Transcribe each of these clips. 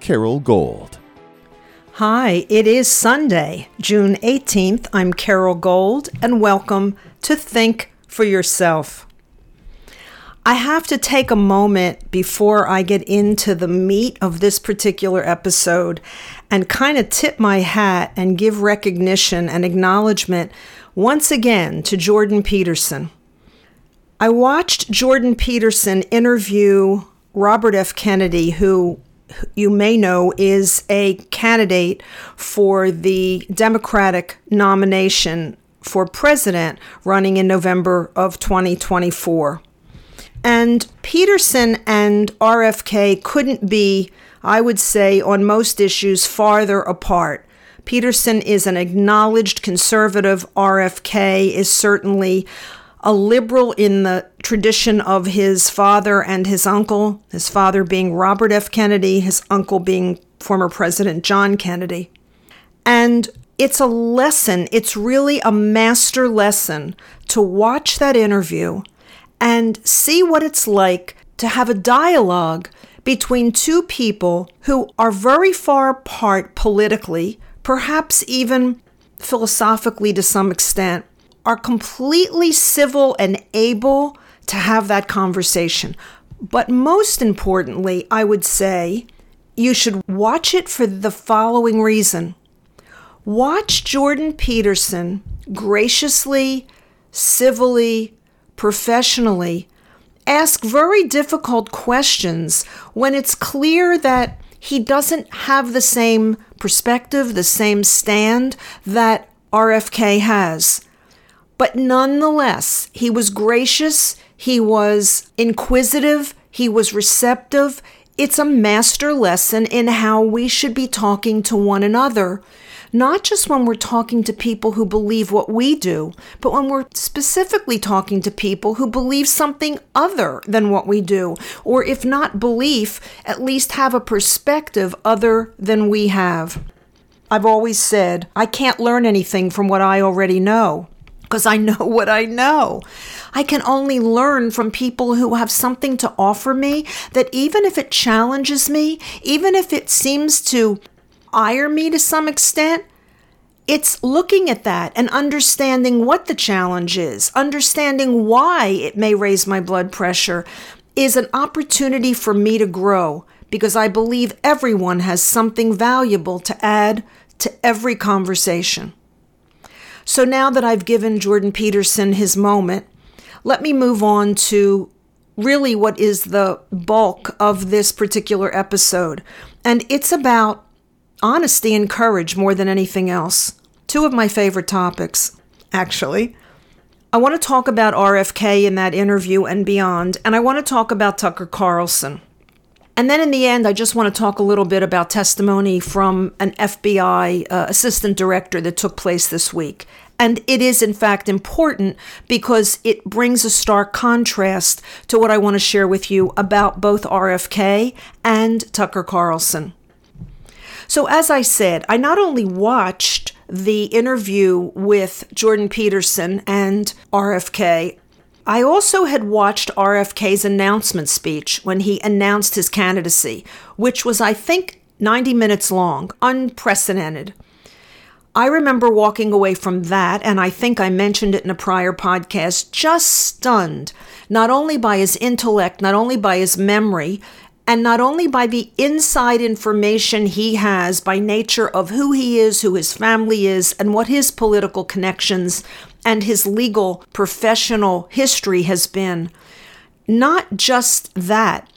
Carole Gold. Hi, it is Sunday, June 18th. I'm Carole Gold, and welcome to Think for Yourself. I have to take a moment before I get into the meat of this particular episode and kind of tip my hat and give recognition and acknowledgement once again to Jordan Peterson. I watched Jordan Peterson interview Robert F. Kennedy, who you may know is a candidate for the Democratic nomination for president running in November of 2024. And Peterson and RFK couldn't be, I would say, on most issues farther apart. Peterson is an acknowledged conservative. RFK is certainly a liberal in the tradition of his father and his uncle, his father being Robert F. Kennedy, his uncle being former President John Kennedy. And it's a lesson, it's really a master lesson to watch that interview and see what it's like to have a dialogue between two people who are very far apart politically, perhaps even philosophically to some extent, are completely civil and able to have that conversation. But most importantly, I would say you should watch it for the following reason. Watch Jordan Peterson graciously, civilly, professionally ask very difficult questions when it's clear that he doesn't have the same perspective, the same stand that RFK has. But nonetheless, he was gracious, he was inquisitive, he was receptive. It's a master lesson in how we should be talking to one another. Not just when we're talking to people who believe what we do, but when we're specifically talking to people who believe something other than what we do, or if not belief, at least have a perspective other than we have. I've always said, I can't learn anything from what I already know because I know what I know. I can only learn from people who have something to offer me that even if it challenges me, even if it seems to ire me to some extent, it's looking at that and understanding what the challenge is, understanding why it may raise my blood pressure is an opportunity for me to grow because I believe everyone has something valuable to add to every conversation. So now that I've given Jordan Peterson his moment, let me move on to really what is the bulk of this particular episode. And it's about honesty and courage more than anything else. Two of my favorite topics, actually. I want to talk about RFK in that interview and beyond, and I want to talk about Tucker Carlson. And then in the end, I just want to talk a little bit about testimony from an FBI uh, assistant director that took place this week. And it is, in fact, important because it brings a stark contrast to what I want to share with you about both RFK and Tucker Carlson. So, as I said, I not only watched the interview with Jordan Peterson and RFK, I also had watched RFK's announcement speech when he announced his candidacy, which was, I think, 90 minutes long, unprecedented. I remember walking away from that, and I think I mentioned it in a prior podcast, just stunned, not only by his intellect, not only by his memory, and not only by the inside information he has by nature of who he is, who his family is, and what his political connections and his legal professional history has been. Not just that,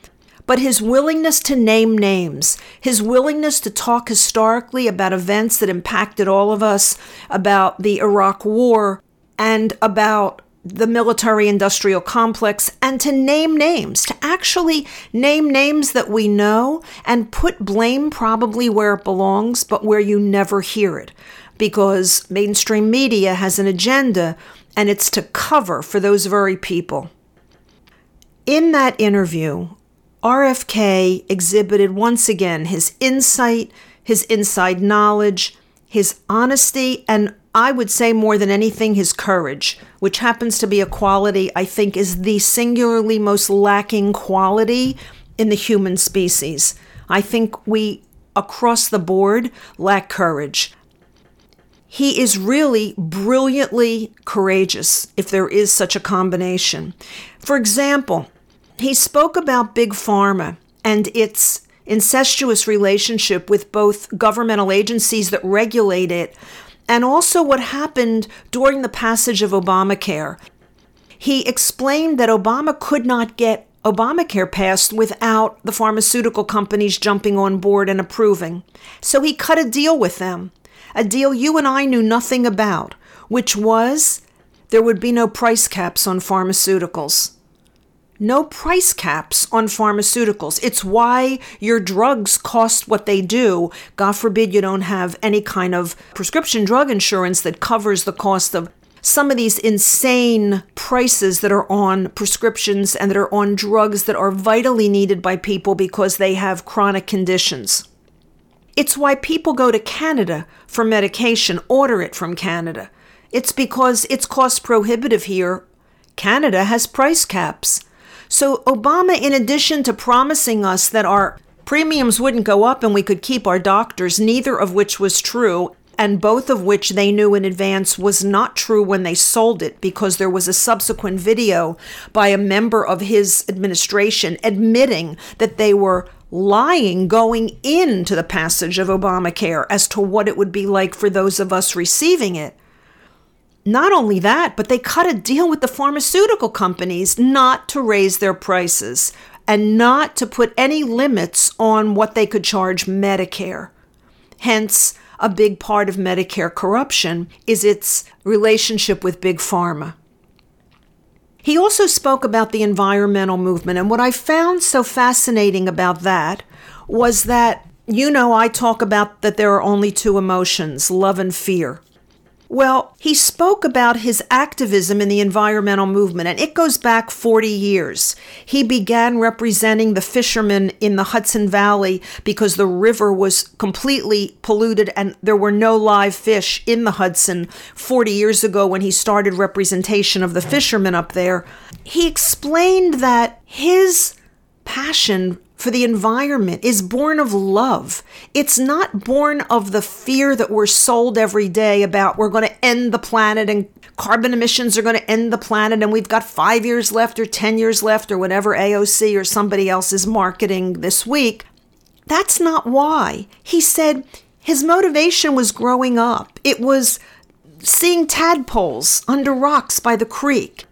but his willingness to name names, his willingness to talk historically about events that impacted all of us, about the Iraq War, and about the military industrial complex and to name names, to actually name names that we know and put blame probably where it belongs, but where you never hear it. Because mainstream media has an agenda and it's to cover for those very people. In that interview, RFK exhibited once again his insight, his inside knowledge, his honesty, and I would say more than anything, his courage, which happens to be a quality I think is the singularly most lacking quality in the human species. I think we, across the board, lack courage. He is really brilliantly courageous, if there is such a combination. For example, he spoke about Big Pharma and its incestuous relationship with both governmental agencies that regulate it and also what happened during the passage of Obamacare. He explained that Obama could not get Obamacare passed without the pharmaceutical companies jumping on board and approving. So he cut a deal with them, a deal you and I knew nothing about, which was there would be no price caps on pharmaceuticals no price caps on pharmaceuticals. It's why your drugs cost what they do. God forbid you don't have any kind of prescription drug insurance that covers the cost of some of these insane prices that are on prescriptions and that are on drugs that are vitally needed by people because they have chronic conditions. It's why people go to Canada for medication, order it from Canada. It's because it's cost prohibitive here. Canada has price caps. So, Obama, in addition to promising us that our premiums wouldn't go up and we could keep our doctors, neither of which was true, and both of which they knew in advance was not true when they sold it because there was a subsequent video by a member of his administration admitting that they were lying going into the passage of Obamacare as to what it would be like for those of us receiving it. Not only that, but they cut a deal with the pharmaceutical companies not to raise their prices and not to put any limits on what they could charge Medicare. Hence, a big part of Medicare corruption is its relationship with Big Pharma. He also spoke about the environmental movement, and what I found so fascinating about that was that, you know, I talk about that there are only two emotions love and fear. Well, he spoke about his activism in the environmental movement, and it goes back 40 years. He began representing the fishermen in the Hudson Valley because the river was completely polluted and there were no live fish in the Hudson 40 years ago when he started representation of the fishermen up there. He explained that his passion for the environment is born of love. It's not born of the fear that we're sold every day about we're going to end the planet and carbon emissions are going to end the planet and we've got five years left or 10 years left or whatever AOC or somebody else is marketing this week. That's not why. He said his motivation was growing up, it was seeing tadpoles under rocks by the creek.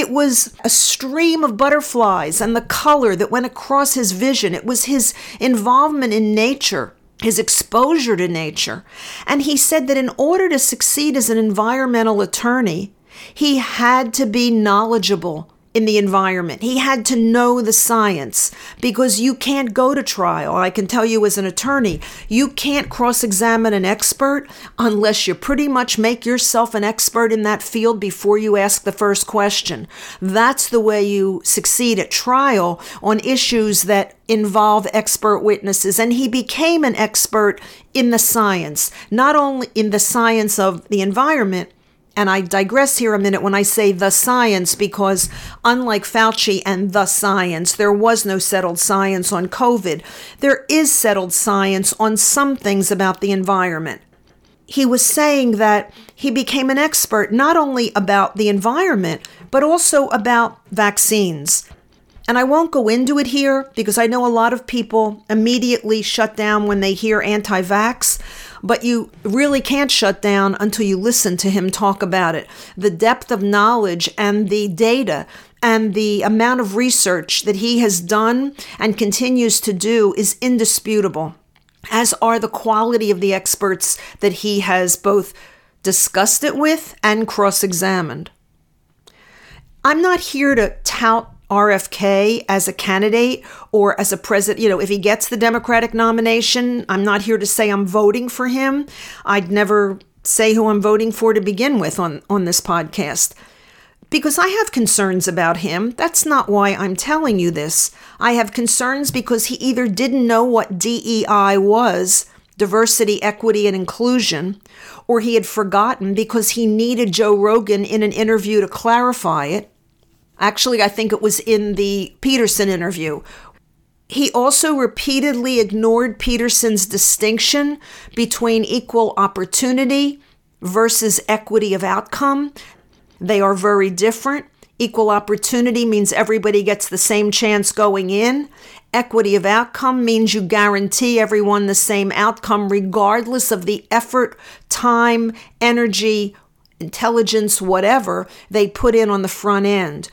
It was a stream of butterflies and the color that went across his vision. It was his involvement in nature, his exposure to nature. And he said that in order to succeed as an environmental attorney, he had to be knowledgeable in the environment. He had to know the science because you can't go to trial. I can tell you as an attorney, you can't cross examine an expert unless you pretty much make yourself an expert in that field before you ask the first question. That's the way you succeed at trial on issues that involve expert witnesses. And he became an expert in the science, not only in the science of the environment and I digress here a minute when I say the science, because unlike Fauci and the science, there was no settled science on COVID. There is settled science on some things about the environment. He was saying that he became an expert not only about the environment, but also about vaccines. And I won't go into it here because I know a lot of people immediately shut down when they hear anti vax but you really can't shut down until you listen to him talk about it. The depth of knowledge and the data and the amount of research that he has done and continues to do is indisputable, as are the quality of the experts that he has both discussed it with and cross examined. I'm not here to tout RFK as a candidate or as a president. You know, if he gets the Democratic nomination, I'm not here to say I'm voting for him. I'd never say who I'm voting for to begin with on, on this podcast. Because I have concerns about him. That's not why I'm telling you this. I have concerns because he either didn't know what DEI was, diversity, equity, and inclusion, or he had forgotten because he needed Joe Rogan in an interview to clarify it. Actually, I think it was in the Peterson interview. He also repeatedly ignored Peterson's distinction between equal opportunity versus equity of outcome. They are very different. Equal opportunity means everybody gets the same chance going in. Equity of outcome means you guarantee everyone the same outcome, regardless of the effort, time, energy, intelligence, whatever they put in on the front end.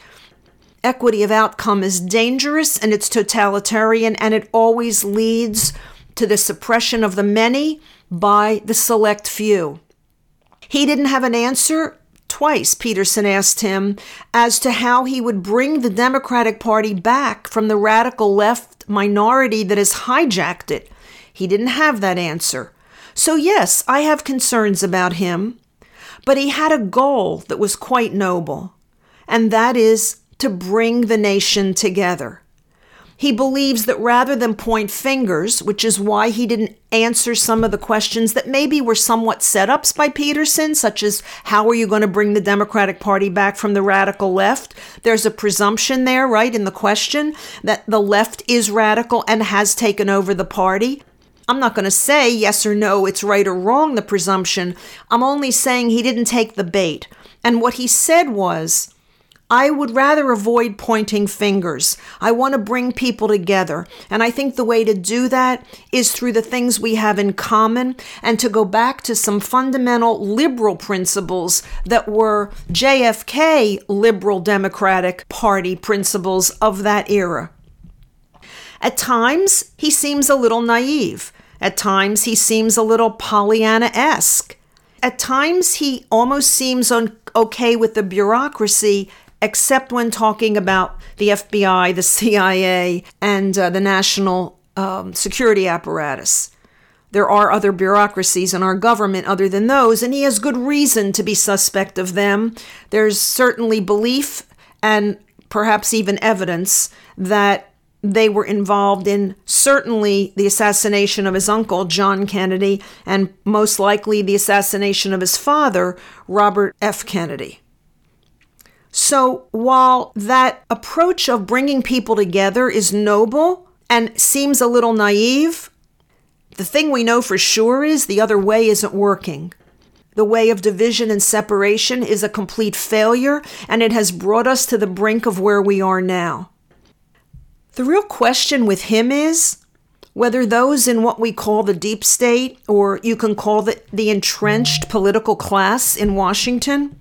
Equity of outcome is dangerous and it's totalitarian, and it always leads to the suppression of the many by the select few. He didn't have an answer Twice, Peterson asked him as to how he would bring the Democratic Party back from the radical left minority that has hijacked it. He didn't have that answer. So, yes, I have concerns about him, but he had a goal that was quite noble, and that is to bring the nation together. He believes that rather than point fingers, which is why he didn't answer some of the questions that maybe were somewhat set ups by Peterson, such as how are you going to bring the Democratic Party back from the radical left? There's a presumption there, right, in the question that the left is radical and has taken over the party. I'm not going to say yes or no, it's right or wrong, the presumption. I'm only saying he didn't take the bait. And what he said was, I would rather avoid pointing fingers. I want to bring people together. And I think the way to do that is through the things we have in common and to go back to some fundamental liberal principles that were JFK liberal Democratic Party principles of that era. At times, he seems a little naive. At times, he seems a little Pollyanna esque. At times, he almost seems un- okay with the bureaucracy except when talking about the FBI, the CIA, and uh, the national um, security apparatus. There are other bureaucracies in our government other than those, and he has good reason to be suspect of them. There's certainly belief and perhaps even evidence that they were involved in certainly the assassination of his uncle, John Kennedy, and most likely the assassination of his father, Robert F. Kennedy. So while that approach of bringing people together is noble and seems a little naive, the thing we know for sure is the other way isn't working. The way of division and separation is a complete failure, and it has brought us to the brink of where we are now. The real question with him is whether those in what we call the deep state, or you can call it the entrenched political class in Washington,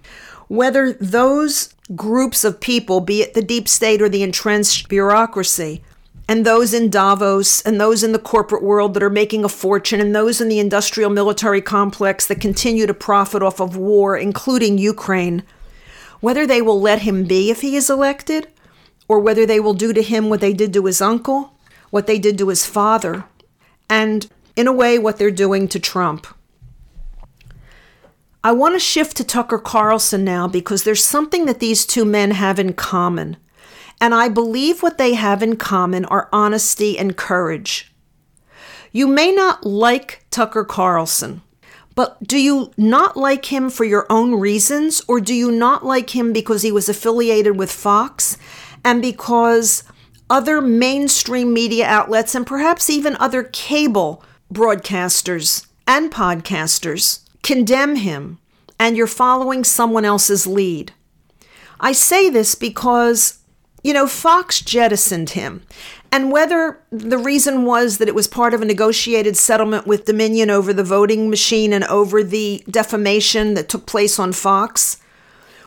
whether those groups of people, be it the deep state or the entrenched bureaucracy, and those in Davos, and those in the corporate world that are making a fortune, and those in the industrial military complex that continue to profit off of war, including Ukraine, whether they will let him be if he is elected, or whether they will do to him what they did to his uncle, what they did to his father, and in a way, what they're doing to Trump. I want to shift to Tucker Carlson now because there's something that these two men have in common. And I believe what they have in common are honesty and courage. You may not like Tucker Carlson, but do you not like him for your own reasons, or do you not like him because he was affiliated with Fox and because other mainstream media outlets and perhaps even other cable broadcasters and podcasters condemn him and you're following someone else's lead. I say this because, you know, Fox jettisoned him. And whether the reason was that it was part of a negotiated settlement with Dominion over the voting machine and over the defamation that took place on Fox,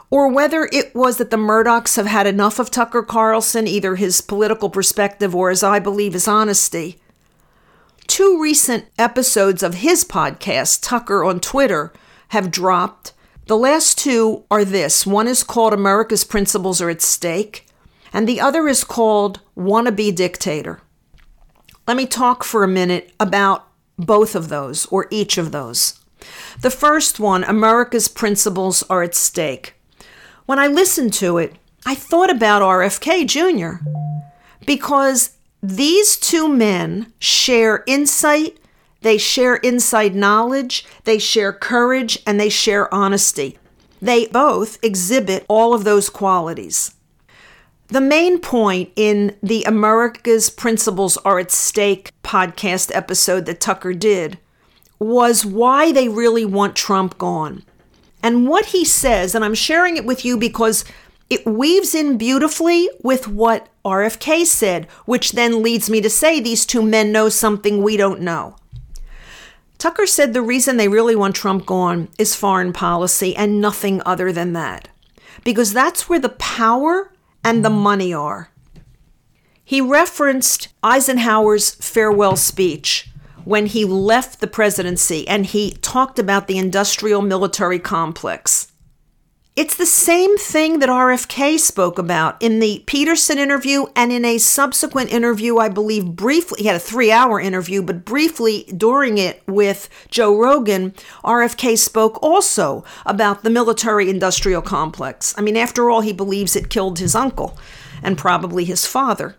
or whether it was that the Murdochs have had enough of Tucker Carlson, either his political perspective or, as I believe, his honesty, two recent episodes of his podcast, Tucker on Twitter, have dropped. The last two are this one is called America's Principles Are at Stake, and the other is called Wannabe Dictator. Let me talk for a minute about both of those, or each of those. The first one, America's Principles Are at Stake. When I listened to it, I thought about RFK Jr. because these two men share insight, they share inside knowledge, they share courage, and they share honesty. They both exhibit all of those qualities. The main point in the America's Principles Are at Stake podcast episode that Tucker did was why they really want Trump gone. And what he says, and I'm sharing it with you because it weaves in beautifully with what RFK said, which then leads me to say these two men know something we don't know. Tucker said the reason they really want Trump gone is foreign policy and nothing other than that. Because that's where the power and the money are. He referenced Eisenhower's farewell speech when he left the presidency and he talked about the industrial military complex. It's the same thing that RFK spoke about in the Peterson interview and in a subsequent interview, I believe briefly, he had a three hour interview, but briefly during it with Joe Rogan, RFK spoke also about the military industrial complex. I mean, after all, he believes it killed his uncle and probably his father.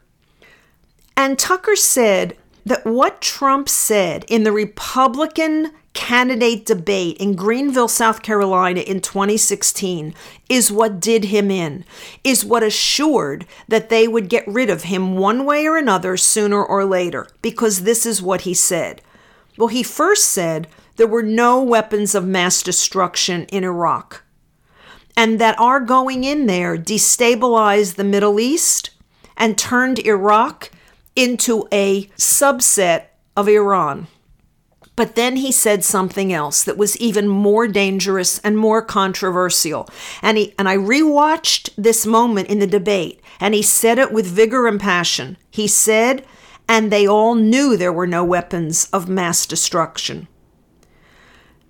And Tucker said that what Trump said in the Republican candidate debate in Greenville, South Carolina in 2016 is what did him in, is what assured that they would get rid of him one way or another sooner or later, because this is what he said. Well, he first said there were no weapons of mass destruction in Iraq, and that our going in there destabilized the Middle East and turned Iraq into a subset of Iran. But then he said something else that was even more dangerous and more controversial. And he and I rewatched this moment in the debate, and he said it with vigor and passion. He said, and they all knew there were no weapons of mass destruction.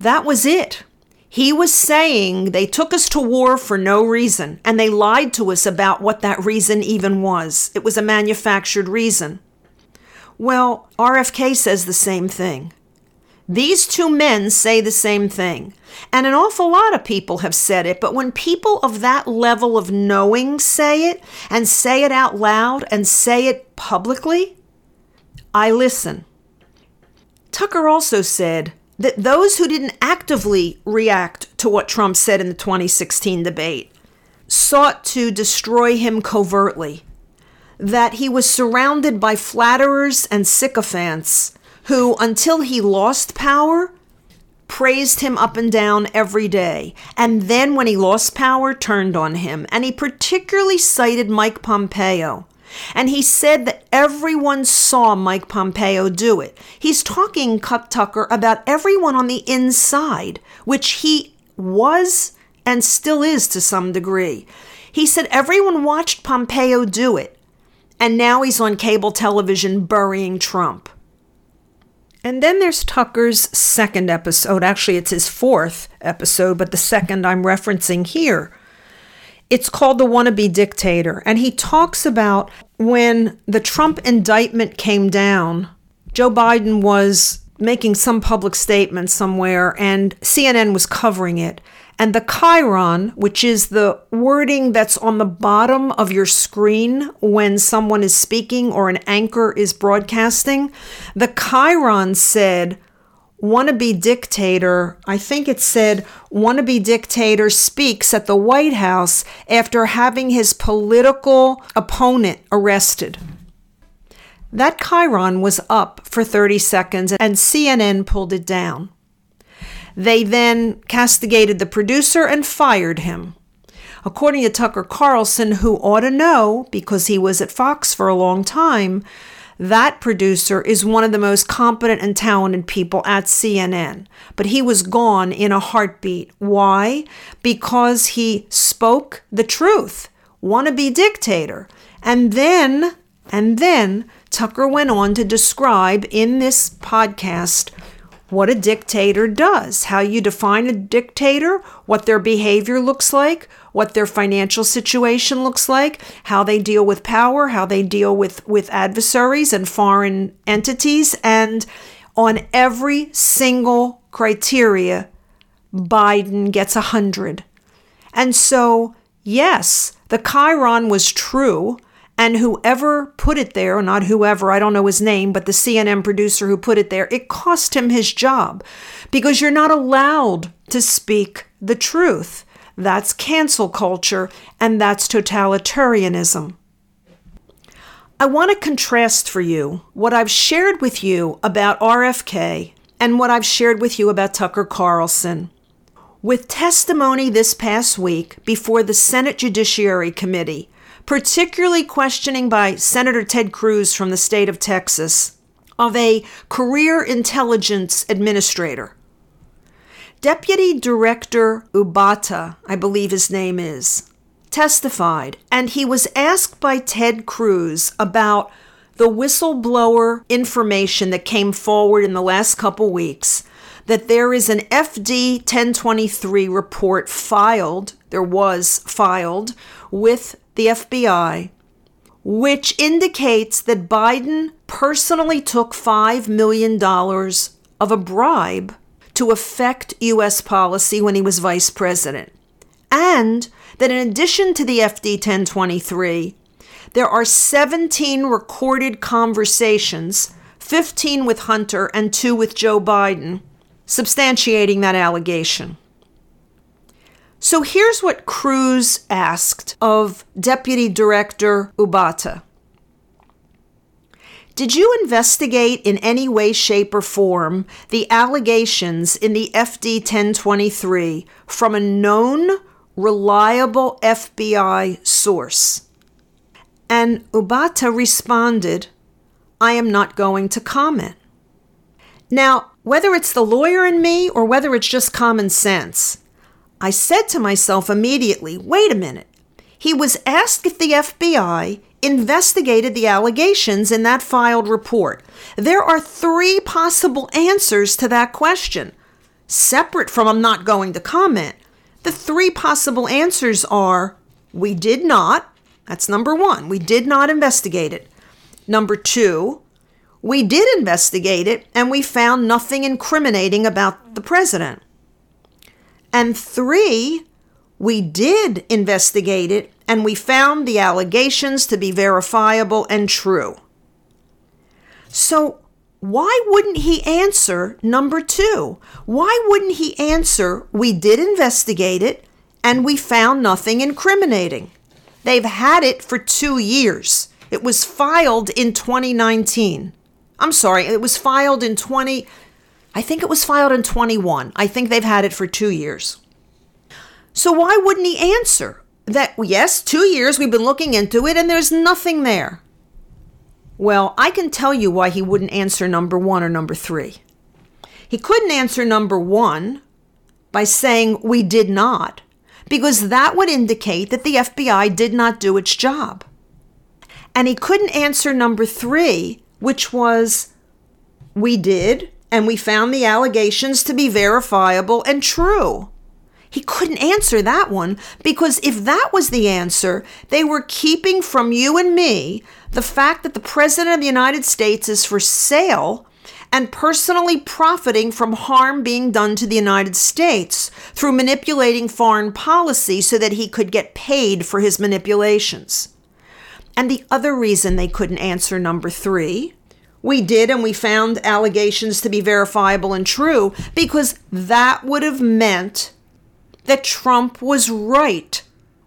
That was it. He was saying they took us to war for no reason, and they lied to us about what that reason even was. It was a manufactured reason. Well, RFK says the same thing. These two men say the same thing. And an awful lot of people have said it, but when people of that level of knowing say it and say it out loud and say it publicly, I listen. Tucker also said that those who didn't actively react to what Trump said in the 2016 debate sought to destroy him covertly, that he was surrounded by flatterers and sycophants who, until he lost power, praised him up and down every day. And then, when he lost power, turned on him. And he particularly cited Mike Pompeo. And he said that everyone saw Mike Pompeo do it. He's talking, Cut Tucker, about everyone on the inside, which he was and still is to some degree. He said everyone watched Pompeo do it. And now he's on cable television burying Trump. And then there's Tucker's second episode. Actually, it's his fourth episode, but the second I'm referencing here. It's called The Wannabe Dictator. And he talks about when the Trump indictment came down, Joe Biden was making some public statement somewhere, and CNN was covering it. And the chyron, which is the wording that's on the bottom of your screen when someone is speaking or an anchor is broadcasting, the chyron said, wannabe dictator, I think it said, wannabe dictator speaks at the White House after having his political opponent arrested. That chyron was up for 30 seconds and CNN pulled it down. They then castigated the producer and fired him. According to Tucker Carlson, who ought to know because he was at Fox for a long time, that producer is one of the most competent and talented people at CNN. But he was gone in a heartbeat. Why? Because he spoke the truth. Wannabe dictator. And then, and then, Tucker went on to describe in this podcast what a dictator does, how you define a dictator, what their behavior looks like, what their financial situation looks like, how they deal with power, how they deal with, with adversaries and foreign entities. And on every single criteria, Biden gets a 100. And so, yes, the chyron was true. And whoever put it there, not whoever, I don't know his name, but the CNN producer who put it there, it cost him his job because you're not allowed to speak the truth. That's cancel culture and that's totalitarianism. I want to contrast for you what I've shared with you about RFK and what I've shared with you about Tucker Carlson. With testimony this past week before the Senate Judiciary Committee, particularly questioning by Senator Ted Cruz from the state of Texas of a career intelligence administrator. Deputy Director Abbate, I believe his name is, testified, and he was asked by Ted Cruz about the whistleblower information that came forward in the last couple weeks that there is an FD 1023 report filed, there was filed with the FBI, which indicates that Biden personally took $5 million of a bribe to affect U.S. policy when he was vice president. And that in addition to the FD 1023, there are 17 recorded conversations, 15 with Hunter and 2 with Joe Biden, substantiating that allegation. So here's what Cruz asked of Deputy Director Abbate. Did you investigate in any way, shape, or form the allegations in the FD 1023 from a known, reliable FBI source? And Abbate responded, I am not going to comment. Now, whether it's the lawyer in me or whether it's just common sense, I said to myself immediately, wait a minute. He was asked if the FBI investigated the allegations in that filed report. There are three possible answers to that question, separate from I'm not going to comment. The three possible answers are we did not. That's number one. We did not investigate it. Number two, we did investigate it and we found nothing incriminating about the president. And three, we did investigate it and we found the allegations to be verifiable and true. So, why wouldn't he answer number two? Why wouldn't he answer, we did investigate it and we found nothing incriminating? They've had it for two years. It was filed in 2019. I'm sorry, it was filed in 20. I think it was filed in 21. I think they've had it for two years. So why wouldn't he answer that, yes, two years we've been looking into it and there's nothing there? Well, I can tell you why he wouldn't answer number one or number three. He couldn't answer number one by saying we did not, because that would indicate that the FBI did not do its job. And he couldn't answer number three, which was we did, and we found the allegations to be verifiable and true. He couldn't answer that one because if that was the answer, they were keeping from you and me the fact that the President of the United States is for sale and personally profiting from harm being done to the United States through manipulating foreign policy so that he could get paid for his manipulations. And the other reason they couldn't answer number three we did, and we found allegations to be verifiable and true because that would have meant that Trump was right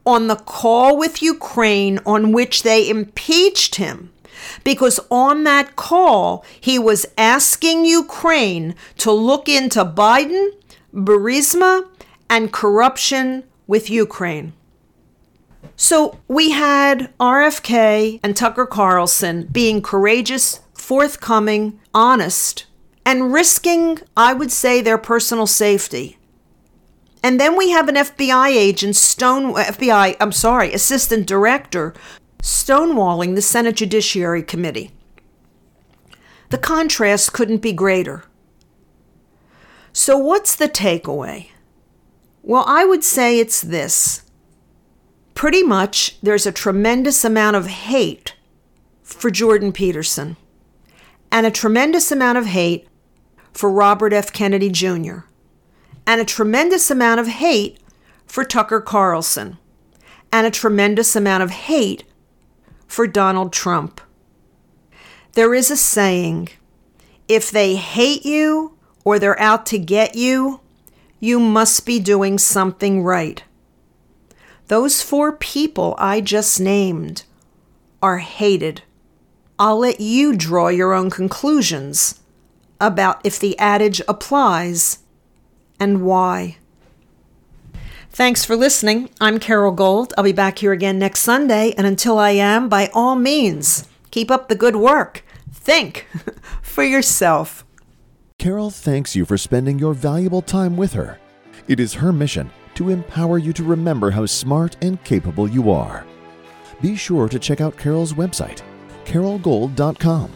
on the call with Ukraine on which they impeached him. Because on that call, he was asking Ukraine to look into Biden, Burisma, and corruption with Ukraine. So we had RFK and Tucker Carlson being courageous forthcoming, honest, and risking, I would say, their personal safety. And then we have an FBI agent, Stone FBI, I'm sorry, assistant director, stonewalling the Senate Judiciary Committee. The contrast couldn't be greater. So, what's the takeaway? Well, I would say it's this. Pretty much, there's a tremendous amount of hate for Jordan Peterson and a tremendous amount of hate for Robert F. Kennedy Jr. and a tremendous amount of hate for Tucker Carlson and a tremendous amount of hate for Donald Trump. There is a saying if they hate you or they're out to get you, you must be doing something right. Those four people I just named are hated. I'll let you draw your own conclusions about if the adage applies and why. Thanks for listening. I'm Carole Gold. I'll be back here again next Sunday, and until I am, by all means, keep up the good work. Think for yourself. Carole thanks you for spending your valuable time with her. It is her mission to empower you to remember how smart and capable you are. Be sure to check out Carole's website, carolgold.com.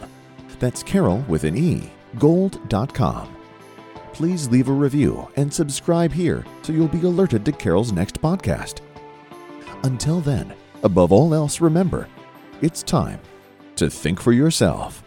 That's Carol with an E, gold.com. Please leave a review and subscribe here so you'll be alerted to Carole's next podcast. Until then, above all else, remember it's time to think for yourself.